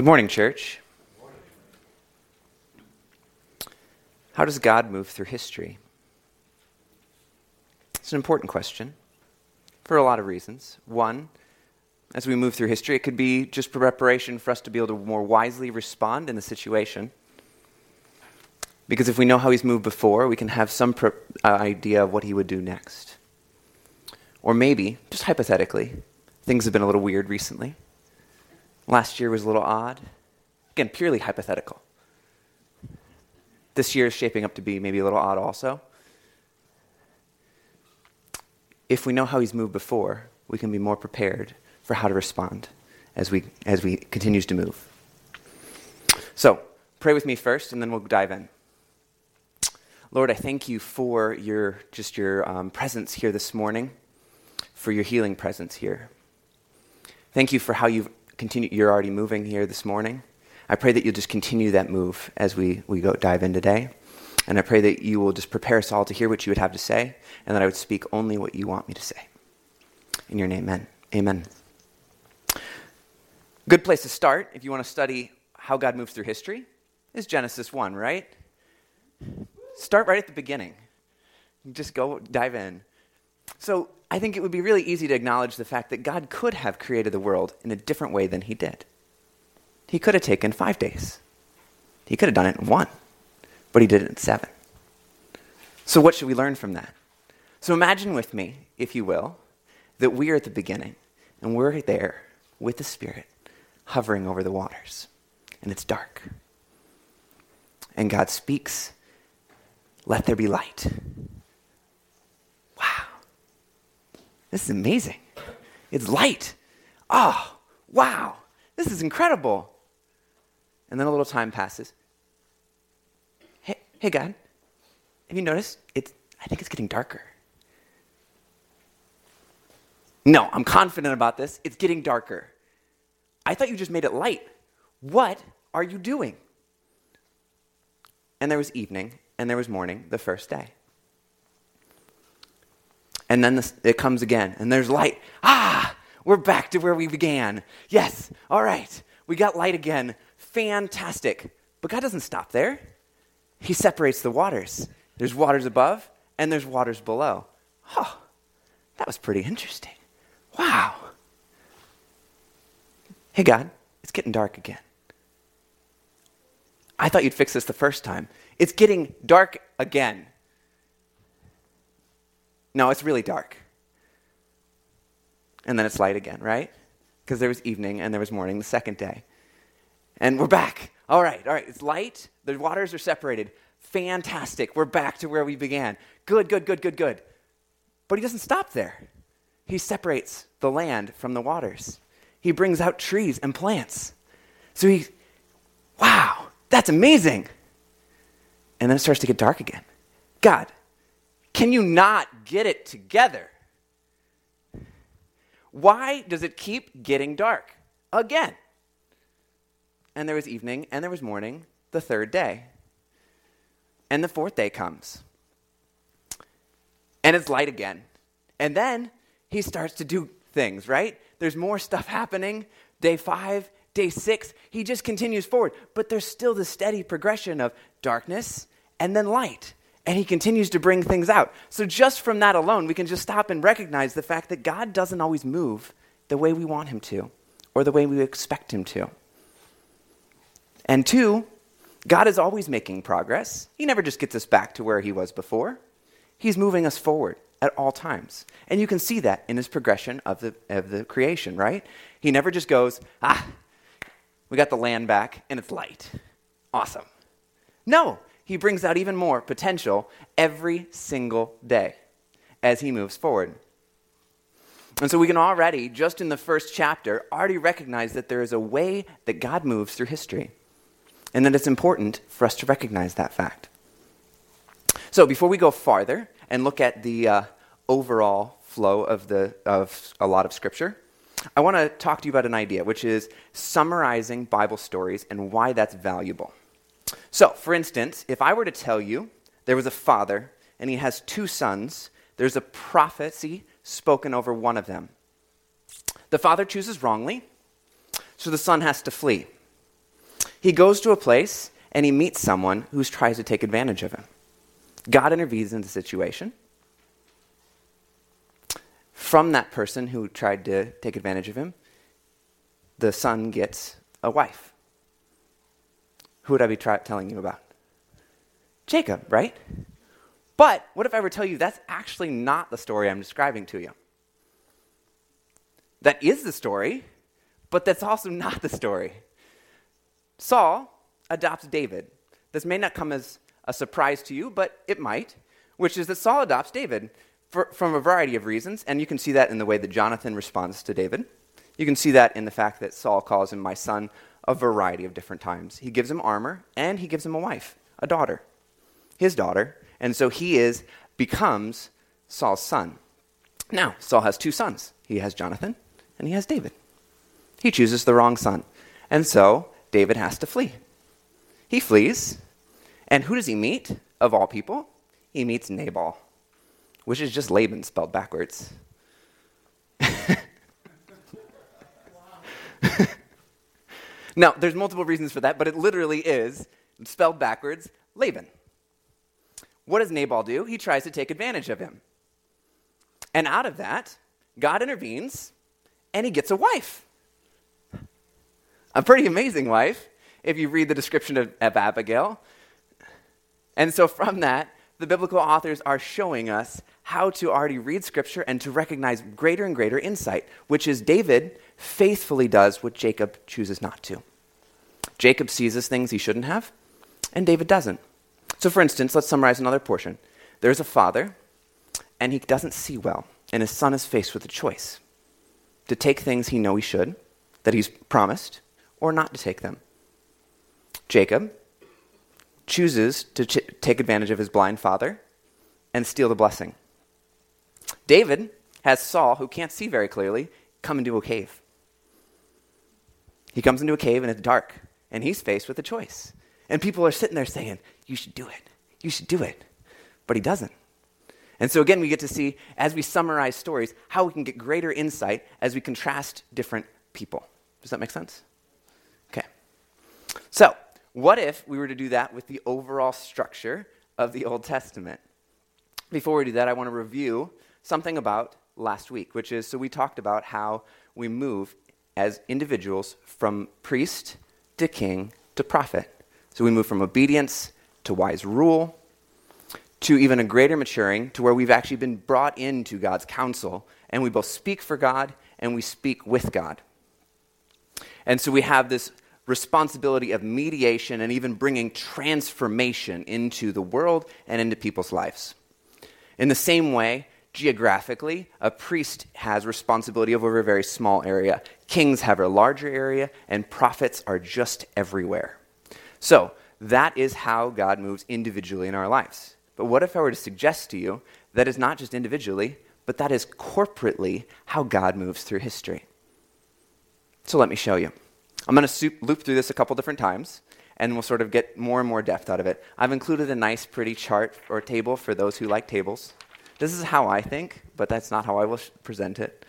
Good morning, church. How does God move through history? It's an important question for a lot of reasons. One, as we move through history, it could be just preparation for us to be able to more wisely respond in the situation. Because if we know how he's moved before, we can have some pre- uh, idea of what he would do next. Or maybe, just hypothetically, things have been a little weird recently. Last year was a little odd. Again, purely hypothetical. This year is shaping up to be maybe a little odd also. If we know how he's moved before, we can be more prepared for how to respond as we as we continues to move. So, pray with me first and then we'll dive in. Lord, I thank you for your just your um, presence here this morning, for your healing presence here. Thank you for how you've continued. You're already moving here this morning. I pray that you'll just continue that move as we, we go dive in today. And I pray that you will just prepare us all to hear what you would have to say, and that I would speak only what you want me to say. In your name, amen. Amen. Good place to start if you want to study how God moves through history is Genesis 1, right? Start right at the beginning. Just go dive in. So, I think it would be really easy to acknowledge the fact that God could have created the world in a different way than he did. He could have taken five days. He could have done it in one, but he did it in seven. So, what should we learn from that? So, imagine with me, if you will, that we are at the beginning and we're there with the Spirit hovering over the waters, and it's dark. And God speaks, Let there be light. Wow. This is amazing. It's light. Oh, wow. This is incredible. And then a little time passes. Hey, hey, God, have you noticed? It's, I think it's getting darker. No, I'm confident about this. It's getting darker. I thought you just made it light. What are you doing? And there was evening, and there was morning the first day. And then this, it comes again, and there's light. Ah, we're back to where we began. Yes, all right. We got light again fantastic. But God doesn't stop there. He separates the waters. There's waters above and there's waters below. Oh, that was pretty interesting. Wow. Hey, God, it's getting dark again. I thought you'd fix this the first time. It's getting dark again. No, it's really dark. And then it's light again, right? Because there was evening and there was morning the second day. And we're back. All right, all right. It's light. The waters are separated. Fantastic. We're back to where we began. Good, good, good, good, good. But he doesn't stop there. He separates the land from the waters. He brings out trees and plants. So he, wow, that's amazing. And then it starts to get dark again. God, can you not get it together? Why does it keep getting dark again? and there was evening, and there was morning, the third day. And the fourth day comes. And it's light again. And then he starts to do things, right? There's more stuff happening. Day five, day six, he just continues forward. But there's still the steady progression of darkness and then light. And he continues to bring things out. So, just from that alone, we can just stop and recognize the fact that God doesn't always move the way we want him to or the way we expect him to. And two, God is always making progress. He never just gets us back to where he was before. He's moving us forward at all times. And you can see that in his progression of the, of the creation, right? He never just goes, ah, we got the land back and it's light. Awesome. No, he brings out even more potential every single day as he moves forward. And so we can already, just in the first chapter, already recognize that there is a way that God moves through history and that it's important for us to recognize that fact. So, before we go farther and look at the uh, overall flow of, the, of a lot of Scripture, I want to talk to you about an idea, which is summarizing Bible stories and why that's valuable. So, for instance, if I were to tell you there was a father and he has two sons, there's a prophecy spoken over one of them. The father chooses wrongly, so the son has to flee. He goes to a place and he meets someone who tries to take advantage of him. God intervenes in the situation. From that person who tried to take advantage of him, the son gets a wife. Who would I be try- telling you about? Jacob, right? But what if I were to tell you that's actually not the story I'm describing to you? That is the story, but that's also not the story. Saul adopts David. This may not come as a surprise to you, but it might, which is that Saul adopts David for, from a variety of reasons, and you can see that in the way that Jonathan responds to David. You can see that in the fact that Saul calls him my son a variety of different times. He gives him armor, and he gives him a wife, a daughter, his daughter, and so he is becomes Saul's son. Now, Saul has two sons. He has Jonathan, and he has David. He chooses the wrong son, and so David has to flee. He flees, and who does he meet, of all people? He meets Nabal, which is just Laban spelled backwards. Now, there's multiple reasons for that, but it literally is spelled backwards Laban. What does Nabal do? He tries to take advantage of him. And out of that, God intervenes and he gets a wife. A pretty amazing wife if you read the description of, of Abigail. And so, from that, the biblical authors are showing us how to already read Scripture and to recognize greater and greater insight, which is David faithfully does what Jacob chooses not to. Jacob sees as things he shouldn't have, and David doesn't. So, for instance, let's summarize another portion. There's a father, and he doesn't see well, and his son is faced with a choice to take things he knows he should, that he's promised, or not to take them. Jacob chooses to ch- take advantage of his blind father and steal the blessing. David has Saul, who can't see very clearly, come into a cave. He comes into a cave and it's dark, and he's faced with a choice. And people are sitting there saying, You should do it. You should do it. But he doesn't. And so, again, we get to see, as we summarize stories, how we can get greater insight as we contrast different people. Does that make sense? Okay. So, what if we were to do that with the overall structure of the Old Testament? Before we do that, I want to review something about last week, which is so we talked about how we move as individuals from priest to king to prophet. So we move from obedience to wise rule to even a greater maturing to where we've actually been brought into God's counsel and we both speak for God and we speak with God. And so we have this responsibility of mediation and even bringing transformation into the world and into people's lives. In the same way, geographically, a priest has responsibility over a very small area. Kings have a larger area, and prophets are just everywhere. So, that is how God moves individually in our lives. But what if I were to suggest to you that is not just individually, but that is corporately how God moves through history? So let me show you. I'm going to loop through this a couple different times, and we'll sort of get more and more depth out of it. I've included a nice, pretty chart or table for those who like tables. This is how I think, but that's not how I will present it.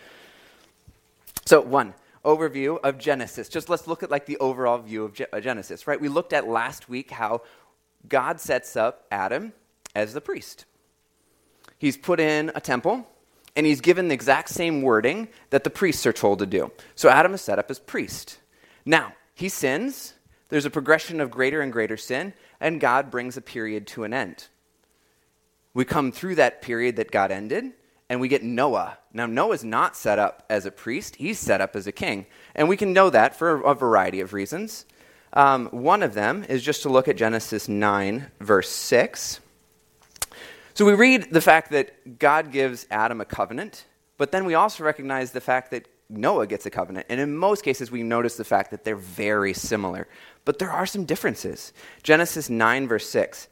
So, one, overview of Genesis. Just let's look at like the overall view of uh, Genesis, right? We looked at last week how God sets up Adam as the priest. He's put in a temple, and he's given the exact same wording that the priests are told to do. So Adam is set up as priest. Now, he sins, there's a progression of greater and greater sin, and God brings a period to an end. We come through that period that God ended, and we get Noah. Now, Noah's not set up as a priest, he's set up as a king. And we can know that for a variety of reasons. Um, one of them is just to look at Genesis 9, verse 6. So we read the fact that God gives Adam a covenant, but then we also recognize the fact that Noah gets a covenant. And in most cases, we notice the fact that they're very similar. But there are some differences. Genesis 9, verse 6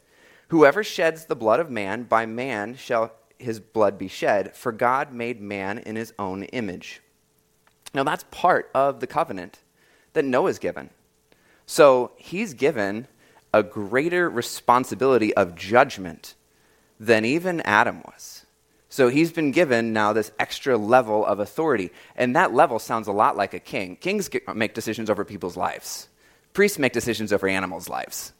Whoever sheds the blood of man, by man shall his blood be shed, for God made man in his own image. Now, that's part of the covenant that Noah's given. So he's given a greater responsibility of judgment than even Adam was. So he's been given now this extra level of authority. And that level sounds a lot like a king. Kings make decisions over people's lives, Priests make decisions over animals' lives.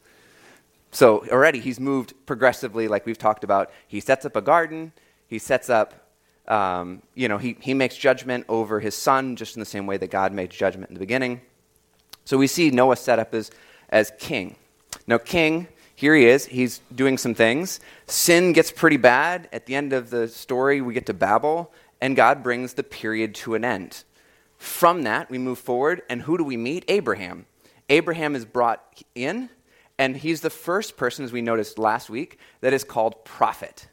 So already he's moved progressively, like we've talked about. He sets up a garden, he sets up, um, you know, he, he makes judgment over his son just in the same way that God made judgment in the beginning. So we see Noah set up as, as king. Now, king, here he is, he's doing some things. Sin gets pretty bad. At the end of the story, we get to Babel, and God brings the period to an end. From that, we move forward, and who do we meet? Abraham. Abraham is brought in and he's the first person, as we noticed last week, that is called prophet.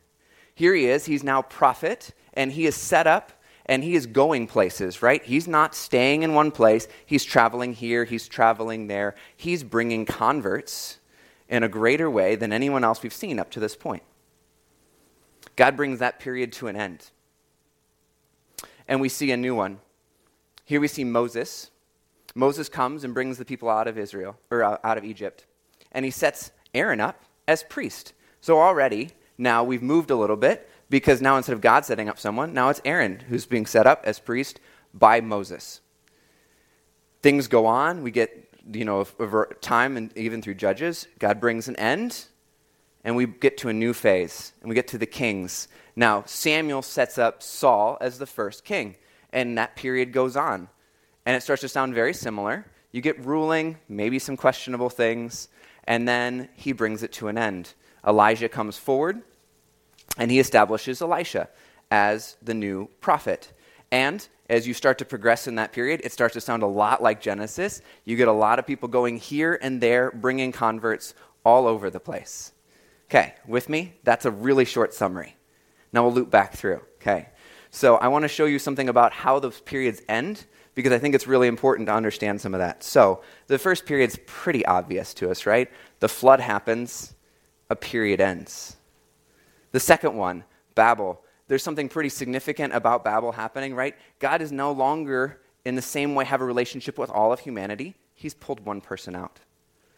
Here he is. He's now prophet, and he is set up and he is going places, right? He's not staying in one place. He's traveling here, he's traveling there. He's bringing converts in a greater way than anyone else we've seen up to this point. God brings that period to an end. And we see a new one. Here we see Moses. Moses comes and brings the people out of Israel or out of Egypt and he sets Aaron up as priest. So already, now we've moved a little bit because now instead of God setting up someone, now it's Aaron who's being set up as priest by Moses. Things go on. We get, you know, over time and even through Judges, God brings an end, and we get to a new phase, and we get to the kings. Now, Samuel sets up Saul as the first king, and that period goes on. And it starts to sound very similar. You get ruling, maybe some questionable things, and then he brings it to an end. Elijah comes forward, and he establishes Elisha as the new prophet. And as you start to progress in that period, it starts to sound a lot like Genesis. You get a lot of people going here and there, bringing converts all over the place. Okay, with me? That's a really short summary. Now we'll loop back through. Okay, so I want to show you something about how those periods end because I think it's really important to understand some of that. So, the first period's pretty obvious to us, right? The flood happens, a period ends. The second one, Babel. There's something pretty significant about Babel happening, right? God is no longer in the same way have a relationship with all of humanity. He's pulled one person out.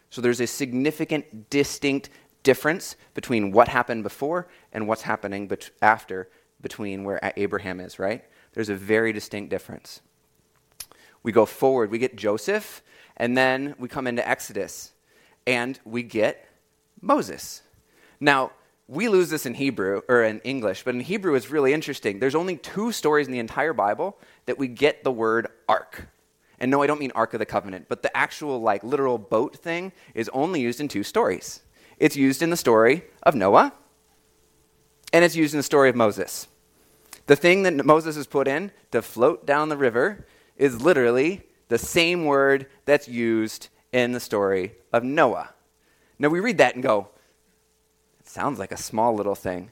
So there's a significant, distinct difference between what happened before and what's happening bet- after between where Abraham is, right? There's a very distinct difference we go forward. We get Joseph, and then we come into Exodus, and we get Moses. Now, we lose this in Hebrew or in English, but in Hebrew it's really interesting. There's only two stories in the entire Bible that we get the word ark. And no, I don't mean Ark of the Covenant, but the actual like literal boat thing is only used in two stories. It's used in the story of Noah, and it's used in the story of Moses. The thing that Moses is put in to float down the river is literally the same word that's used in the story of Noah. Now we read that and go, it sounds like a small little thing.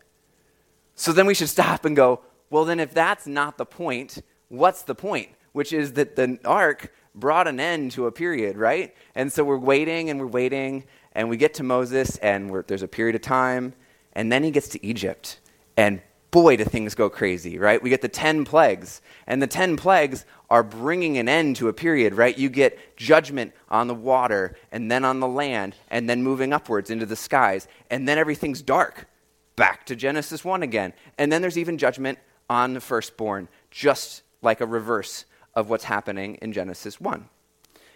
So then we should stop and go, well, then if that's not the point, what's the point? Which is that the ark brought an end to a period, right? And so we're waiting and we're waiting, and we get to Moses, and there's a period of time, and then he gets to Egypt. And boy, do things go crazy, right? We get the 10 plagues, and the 10 plagues are bringing an end to a period, right? You get judgment on the water, and then on the land, and then moving upwards into the skies, and then everything's dark. Back to Genesis 1 again. And then there's even judgment on the firstborn, just like a reverse of what's happening in Genesis 1.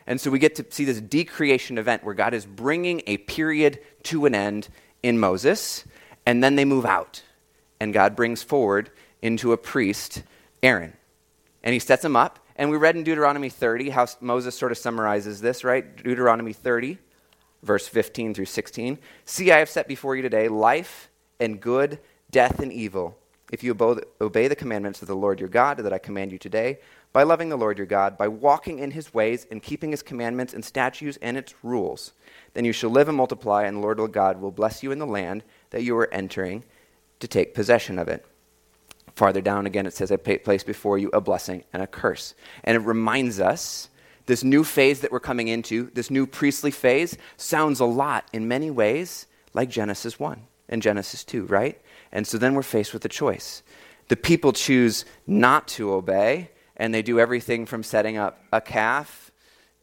And so we get to see this decreation event where God is bringing a period to an end in Moses, and then they move out and God brings forward into a priest Aaron. And he sets him up. And we read in Deuteronomy 30 how Moses sort of summarizes this, right? Deuteronomy 30, verse 15 through 16. See, I have set before you today life and good, death and evil. If you obey the commandments of the Lord your God that I command you today, by loving the Lord your God, by walking in his ways and keeping his commandments and statutes and its rules, then you shall live and multiply, and the Lord your God will bless you in the land that you are entering to take possession of it. Farther down again, it says, I place before you a blessing and a curse. And it reminds us this new phase that we're coming into, this new priestly phase, sounds a lot in many ways like Genesis 1 and Genesis 2, right? And so then we're faced with a choice. The people choose not to obey, and they do everything from setting up a calf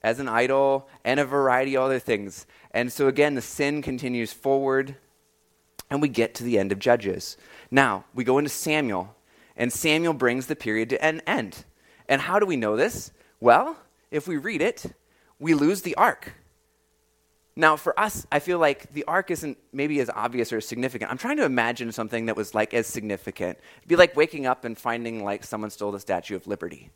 as an idol and a variety of other things. And so again, the sin continues forward and we get to the end of Judges. Now, we go into Samuel, and Samuel brings the period to an end. And how do we know this? Well, if we read it, we lose the ark. Now, for us, I feel like the ark isn't maybe as obvious or as significant. I'm trying to imagine something that was like as significant. It'd be like waking up and finding like someone stole the Statue of Liberty.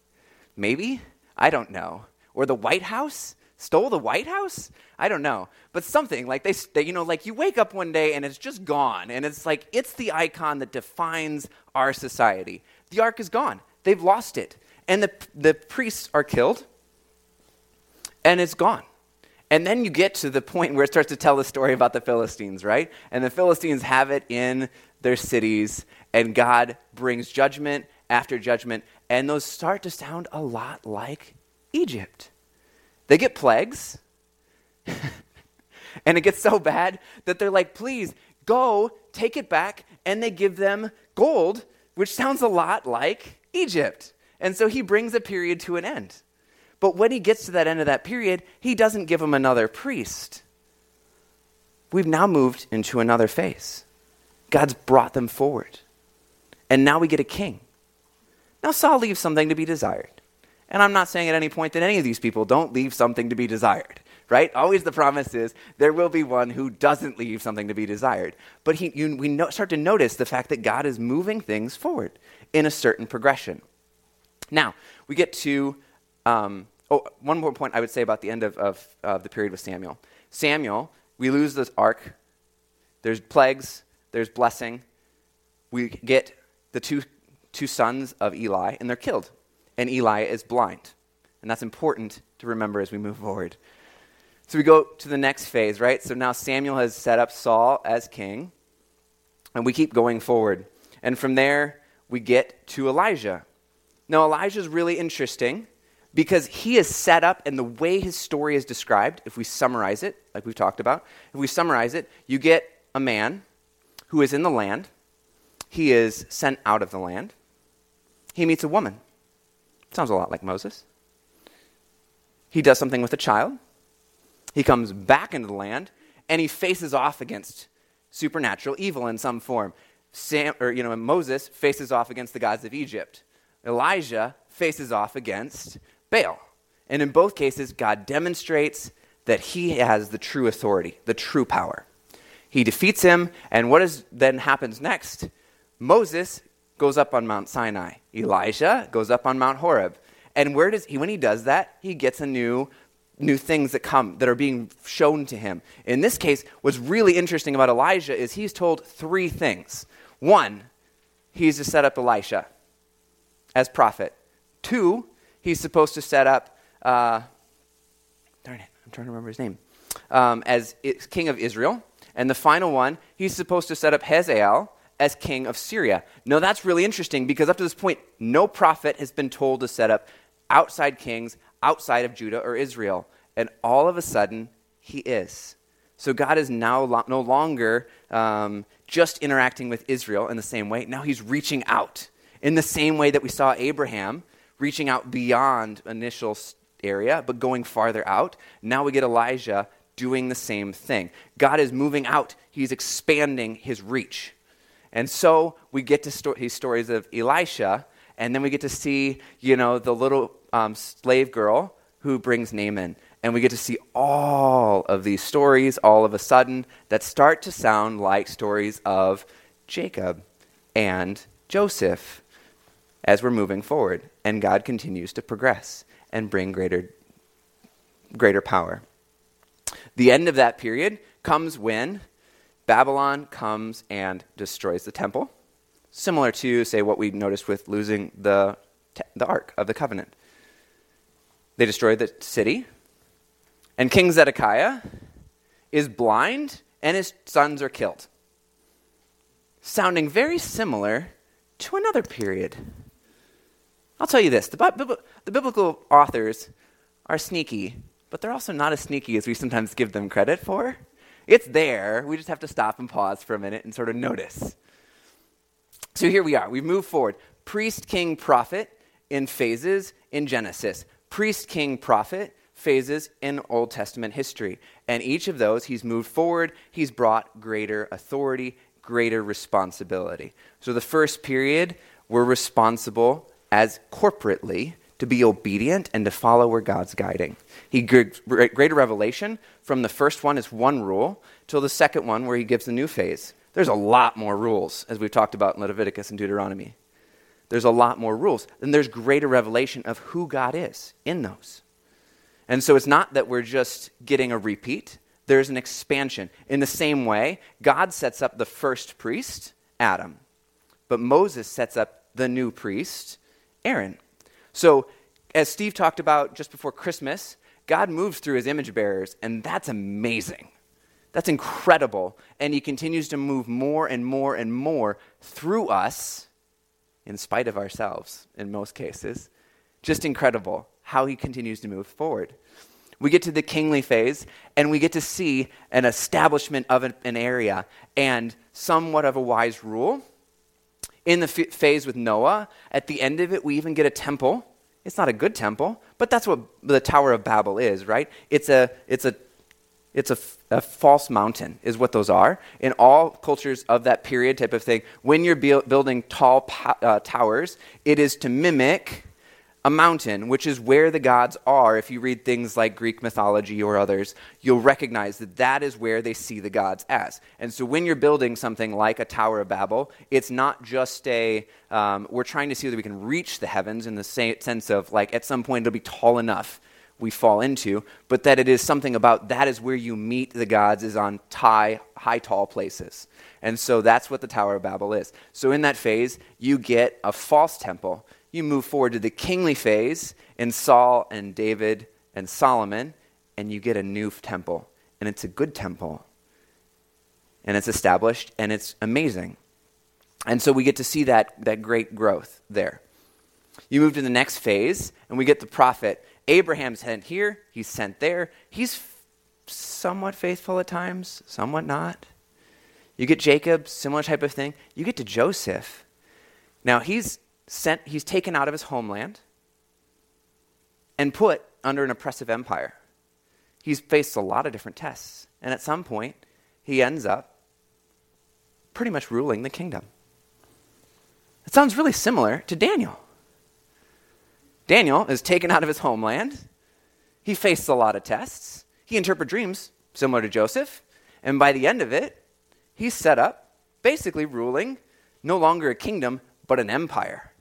Maybe? I don't know. Or the White House? Stole the White House? I don't know. But something like they, they, you know, like you wake up one day and it's just gone. And it's like, it's the icon that defines our society. The ark is gone. They've lost it. And the, the priests are killed. And it's gone. And then you get to the point where it starts to tell the story about the Philistines, right? And the Philistines have it in their cities, and God brings judgment after judgment, and those start to sound a lot like Egypt. They get plagues, and it gets so bad that they're like, please go, take it back, and they give them gold, which sounds a lot like Egypt. And so he brings a period to an end. But when he gets to that end of that period, he doesn't give them another priest. We've now moved into another phase. God's brought them forward. And now we get a king. Now, Saul leaves something to be desired. And I'm not saying at any point that any of these people don't leave something to be desired, right? Always the promise is there will be one who doesn't leave something to be desired. But he, you, we no, start to notice the fact that God is moving things forward in a certain progression. Now, we get to um, Oh, one more point I would say about the end of, of, the period with Samuel. Samuel, we lose this ark. There's plagues, there's blessing. We get the two, two sons of Eli, and they're killed. And Eli is blind. And that's important to remember as we move forward. So we go to the next phase, right? So now Samuel has set up Saul as king, and we keep going forward. And from there, we get to Elijah. Now, Elijah is really interesting because he is set up and the way his story is described, if we summarize it, like we've talked about, if we summarize it, you get a man who is in the land, he is sent out of the land, he meets a woman. Sounds a lot like Moses. He does something with a child, he comes back into the land, and he faces off against supernatural evil in some form. Sam, or, you know, Moses faces off against the gods of Egypt. Elijah faces off against Baal. And in both cases, God demonstrates that he has the true authority, the true power. He defeats him, and what is, then happens next? Moses goes up on Mount Sinai. Elijah goes up on Mount Horeb. And where does he, when he does that, he gets a new, new things that come, that are being shown to him. In this case, what's really interesting about Elijah is he's told three things. One, he's to set up Elisha as prophet. Two, he's supposed to set up, uh, darn it, I'm trying to remember his name, um, as king of Israel. And the final one, he's supposed to set up Hazael as king of Syria. Now, that's really interesting because up to this point, no prophet has been told to set up outside kings outside of Judah or Israel. And all of a sudden, he is. So God is now lo- no longer um, just interacting with Israel in the same way. Now he's reaching out in the same way that we saw Abraham reaching out beyond initial area, but going farther out. Now we get Elijah doing the same thing. God is moving out, he's expanding his reach. And so we get to sto- these stories of Elisha, and then we get to see, you know, the little um, slave girl who brings Naaman. And we get to see all of these stories all of a sudden that start to sound like stories of Jacob and Joseph as we're moving forward and God continues to progress and bring greater, greater power. The end of that period comes when Babylon comes and destroys the temple, similar to, say, what we noticed with losing the, the Ark of the Covenant. They destroy the city, and King Zedekiah is blind, and his sons are killed. Sounding very similar to another period I'll tell you this the, the biblical authors are sneaky, but they're also not as sneaky as we sometimes give them credit for. It's there. We just have to stop and pause for a minute and sort of notice. So here we are. We've moved forward. Priest, king, prophet in phases in Genesis. Priest, king, prophet phases in Old Testament history. And each of those, he's moved forward, he's brought greater authority, greater responsibility. So the first period, we're responsible as corporately to be obedient and to follow where God's guiding. He gives greater revelation from the first one is one rule till the second one where he gives the new phase. There's a lot more rules, as we've talked about in Leviticus and Deuteronomy. There's a lot more rules. And there's greater revelation of who God is in those. And so it's not that we're just getting a repeat, there's an expansion. In the same way, God sets up the first priest, Adam, but Moses sets up the new priest, Aaron. So, as Steve talked about just before Christmas, God moves through his image bearers, and that's amazing. That's incredible. And he continues to move more and more and more through us, in spite of ourselves, in most cases. Just incredible how he continues to move forward. We get to the kingly phase, and we get to see an establishment of an, area and somewhat of a wise rule. In the f- phase with Noah, at the end of it, we even get a temple. It's not a good temple, but that's what the Tower of Babel is, right? It's a, it's a it's a, a, false mountain, is what those are. In all cultures of that period type of thing, when you're building tall uh, towers, it is to mimic a mountain, which is where the gods are. If you read things like Greek mythology or others, you'll recognize that that is where they see the gods as. And so when you're building something like a Tower of Babel, it's not just a, um, we're trying to see whether we can reach the heavens in the sense of like at some point it'll be tall enough we fall into, but that it is something about that is where you meet the gods is on high, high, tall places. And so that's what the Tower of Babel is. So in that phase, you get a false temple you move forward to the kingly phase in Saul and David and Solomon, and you get a new temple. And it's a good temple. And it's established, and it's amazing. And so we get to see that, that great growth there. You move to the next phase, and we get the prophet. Abraham's sent here, he's sent there. He's f- somewhat faithful at times, somewhat not. You get Jacob, similar type of thing. You get to Joseph. Now, he's sent, he's taken out of his homeland and put under an oppressive empire. He's faced a lot of different tests. And at some point, he ends up pretty much ruling the kingdom. It sounds really similar to Daniel. Daniel is taken out of his homeland. He faced a lot of tests. He interpreted dreams similar to Joseph. And by the end of it, he's set up basically ruling no longer a kingdom, but an empire.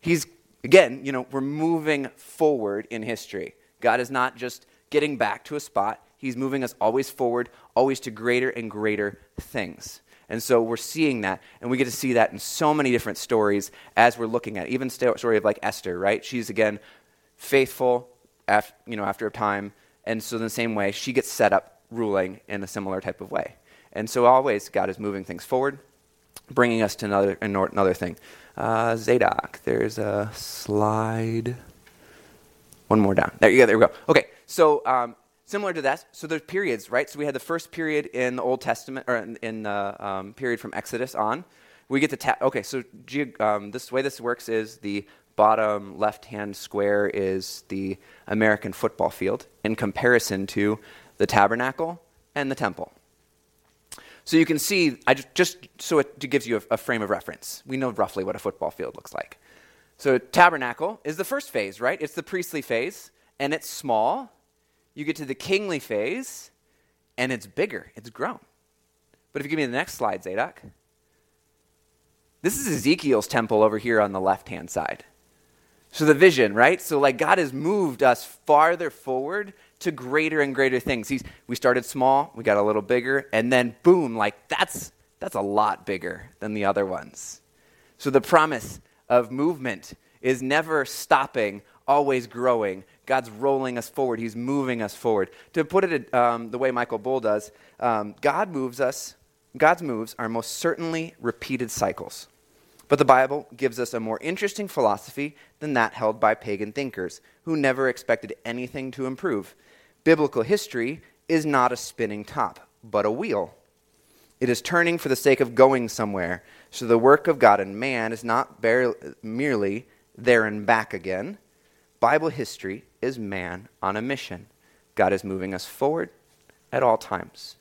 He's, again, you know, we're moving forward in history. God is not just getting back to a spot, He's moving us always forward, always to greater and greater things. And so we're seeing that, and we get to see that in so many different stories as we're looking at it. Even story of like Esther, right? She's again faithful, after, you know, after a time, and so in the same way, she gets set up ruling in a similar type of way. And so always, God is moving things forward, bringing us to another another thing. Uh, Zadok. There's a slide. One more down. There you go. There we go. Okay. So um, similar to that. So there's periods, right? So we had the first period in the Old Testament, or in, in the um, period from Exodus on. We get the ta- okay. So um, this way this works is the bottom left-hand square is the American football field in comparison to the tabernacle and the temple. So you can see, I just, just so it gives you a, a frame of reference. We know roughly what a football field looks like. So tabernacle is the first phase, right? It's the priestly phase, and it's small. You get to the kingly phase, and it's bigger. It's grown. But if you give me the next slide, Zadok. This is Ezekiel's temple over here on the left hand side. So the vision, right? So like God has moved us farther forward to greater and greater things. He's, we started small, we got a little bigger, and then boom, like that's, that's a lot bigger than the other ones. So the promise of movement is never stopping, always growing. God's rolling us forward, He's moving us forward. To put it um, the way Michael Bull does, um, God moves us, God's moves are most certainly repeated cycles. But the Bible gives us a more interesting philosophy than that held by pagan thinkers, who never expected anything to improve. Biblical history is not a spinning top, but a wheel. It is turning for the sake of going somewhere. So the work of God and man is not merely there and back again. Bible history is man on a mission. God is moving us forward at all times.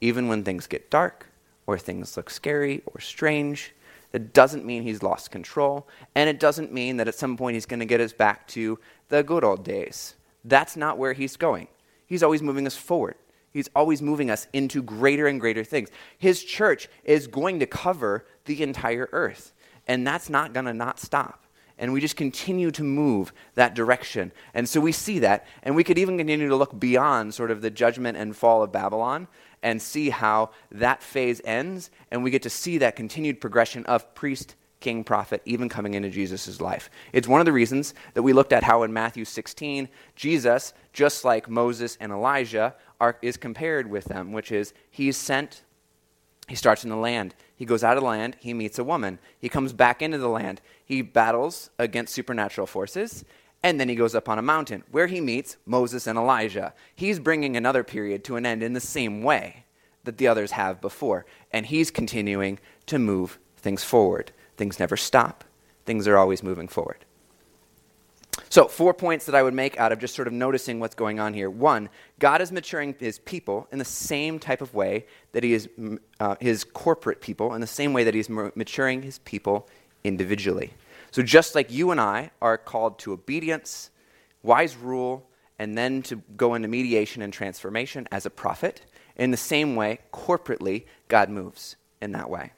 Even when things get dark, or things look scary or strange, That doesn't mean he's lost control, and it doesn't mean that at some point he's going to get us back to the good old days. That's not where he's going. He's always moving us forward. He's always moving us into greater and greater things. His church is going to cover the entire earth, and that's not going to not stop. And we just continue to move that direction. And so we see that, and we could even continue to look beyond sort of the judgment and fall of Babylon and see how that phase ends, and we get to see that continued progression of priest, king, prophet, even coming into Jesus' life. It's one of the reasons that we looked at how in Matthew 16, Jesus, just like Moses and Elijah, are, is compared with them, which is he's sent, he starts in the land. He goes out of the land, he meets a woman. He comes back into the land, he battles against supernatural forces, and then he goes up on a mountain where he meets Moses and Elijah. He's bringing another period to an end in the same way that the others have before. And he's continuing to move things forward. Things never stop, things are always moving forward. So, four points that I would make out of just sort of noticing what's going on here. One, God is maturing his people in the same type of way that he is uh, his corporate people, in the same way that he's maturing his people individually. So, just like you and I are called to obedience, wise rule, and then to go into mediation and transformation as a prophet, in the same way, corporately, God moves in that way.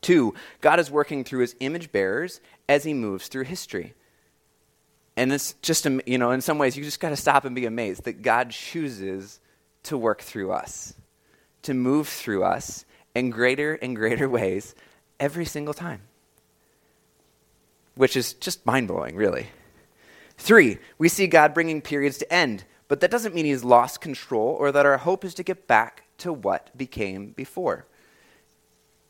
Two, God is working through his image bearers as he moves through history. And it's just, you know, in some ways, you just got to stop and be amazed that God chooses to work through us, to move through us in greater and greater ways every single time, which is just mind blowing, really. Three, we see God bringing periods to end, but that doesn't mean he's lost control or that our hope is to get back to what became before.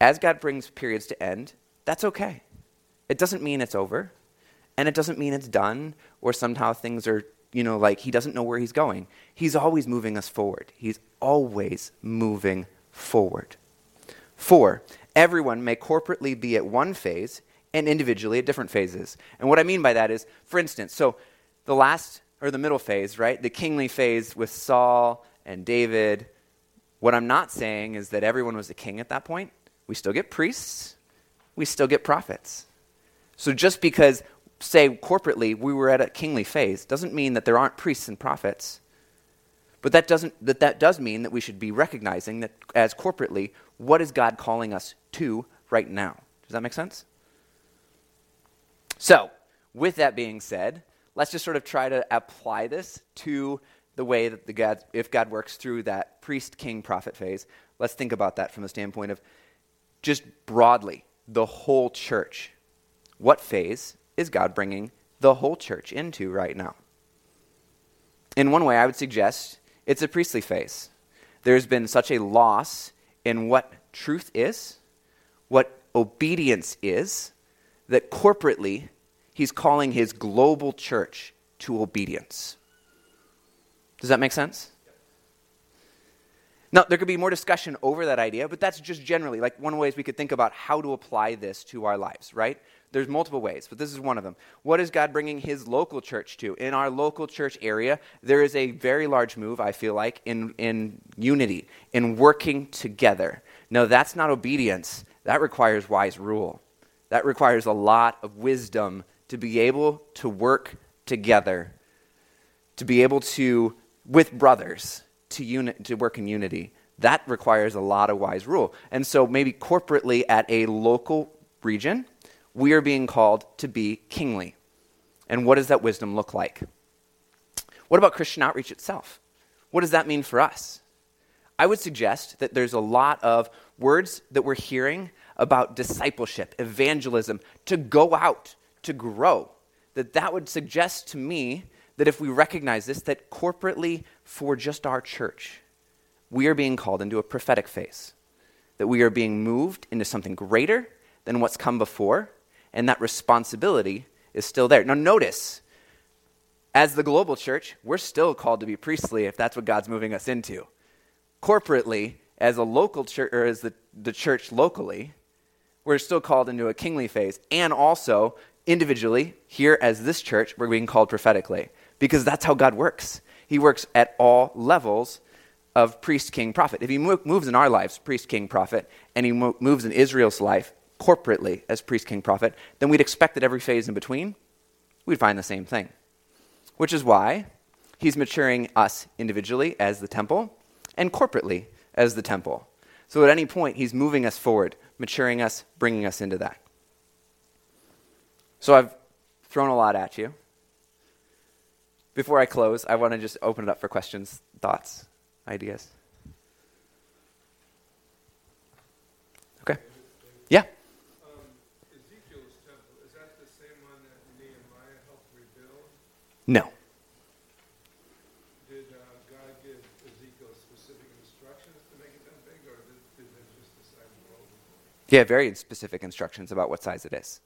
As God brings periods to end, that's okay. It doesn't mean it's over. And it doesn't mean it's done or somehow things are, you know, like he doesn't know where he's going. He's always moving us forward. He's always moving forward. Four, everyone may corporately be at one phase and individually at different phases. And what I mean by that is, for instance, so the last or the middle phase, right? The kingly phase with Saul and David. What I'm not saying is that everyone was a king at that point. We still get priests, we still get prophets. So just because say corporately we were at a kingly phase doesn't mean that there aren't priests and prophets. But that doesn't that, that does mean that we should be recognizing that as corporately, what is God calling us to right now? Does that make sense? So, with that being said, let's just sort of try to apply this to the way that the God, if God works through that priest, king, prophet phase. Let's think about that from the standpoint of just broadly the whole church. What phase is God bringing the whole church into right now? In one way, I would suggest it's a priestly phase. There's been such a loss in what truth is, what obedience is, that corporately, he's calling his global church to obedience. Does that make sense? Now, there could be more discussion over that idea, but that's just generally like one of the ways we could think about how to apply this to our lives, right? There's multiple ways, but this is one of them. What is God bringing his local church to? In our local church area, there is a very large move, I feel like, in, in unity, in working together. No, that's not obedience. That requires wise rule. That requires a lot of wisdom to be able to work together, to be able to, with brothers, to, uni- to work in unity. That requires a lot of wise rule. And so, maybe corporately at a local region, we are being called to be kingly. And what does that wisdom look like? What about Christian outreach itself? What does that mean for us? I would suggest that there's a lot of words that we're hearing about discipleship, evangelism, to go out, to grow. That that would suggest to me that if we recognize this, that corporately for just our church, we are being called into a prophetic phase. That we are being moved into something greater than what's come before, and that responsibility is still there. Now, notice, as the global church, we're still called to be priestly if that's what God's moving us into. Corporately, as a local church, or as the, the church locally, we're still called into a kingly phase. And also, individually, here as this church, we're being called prophetically. Because that's how God works. He works at all levels of priest, king, prophet. If he moves in our lives, priest, king, prophet, and he moves in Israel's life, corporately as priest, king, prophet, then we'd expect that every phase in between, we'd find the same thing. Which is why he's maturing us individually as the temple and corporately as the temple. So at any point, he's moving us forward, maturing us, bringing us into that. So I've thrown a lot at you. Before I close, I want to just open it up for questions, thoughts, ideas. Okay. Yeah. Um Ezekiel's temple, is that the same one that Nehemiah helped rebuild? No. Did uh, God give Ezekiel specific instructions to make it that big, or did, did they just decide to roll Yeah, very specific instructions about what size it is.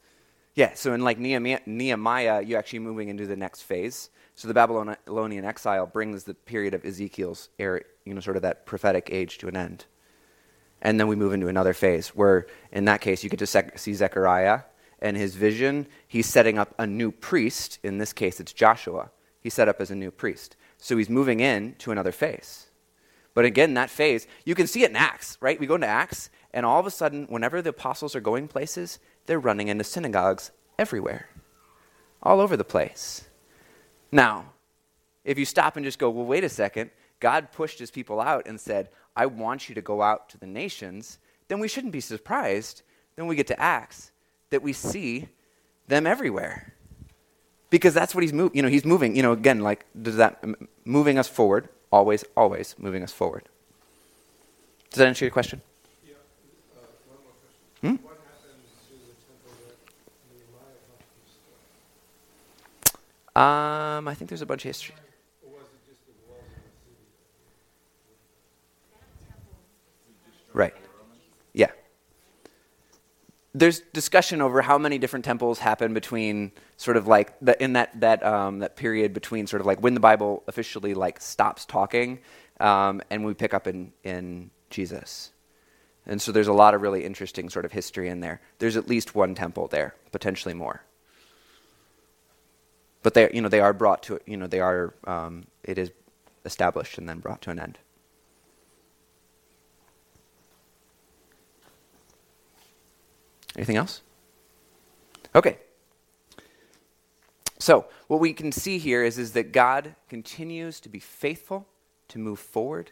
Yeah, so in like Nehemiah, Nehemiah, you're actually moving into the next phase. So the Babylonian exile brings the period of Ezekiel's era, you know, sort of that prophetic age to an end. And then we move into another phase where, in that case, you get to see Zechariah and his vision, he's setting up a new priest. In this case, it's Joshua. He's set up as a new priest. So he's moving in to another phase. But again, that phase, you can see it in Acts, right? We go into Acts, and all of a sudden, whenever the apostles are going places, they're running into synagogues everywhere, all over the place. Now, if you stop and just go, well, wait a second, God pushed his people out and said, I want you to go out to the nations, then we shouldn't be surprised. Then we get to Acts that we see them everywhere. Because that's what he's moving, you know, he's moving, you know, again, like, does that, moving us forward, always, always moving us forward. Does that answer your question? Yeah. Uh, one more question. Hmm? What happened to the temple that Nehemiah helped restore? Um, I think there's a bunch of history. Right Yeah. there's discussion over how many different temples happen between sort of like the, in that that um, that period between sort of like when the Bible officially like stops talking um, and we pick up in in Jesus. And so there's a lot of really interesting sort of history in there. There's at least one temple there, potentially more. But they you know they are brought to you know they are um, it is established and then brought to an end. Anything else? Okay. So, what we can see here is, is that God continues to be faithful to move forward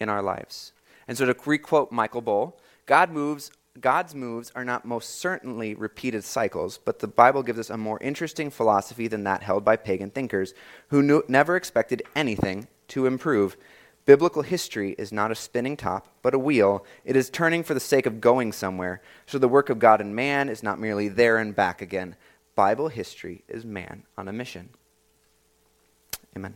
in our lives. And so, to requote Michael Bull, God moves, God's moves are not most certainly repeated cycles, but the Bible gives us a more interesting philosophy than that held by pagan thinkers who knew, never expected anything to improve Biblical history is not a spinning top, but a wheel. It is turning for the sake of going somewhere. So the work of God and man is not merely there and back again. Bible history is man on a mission. Amen.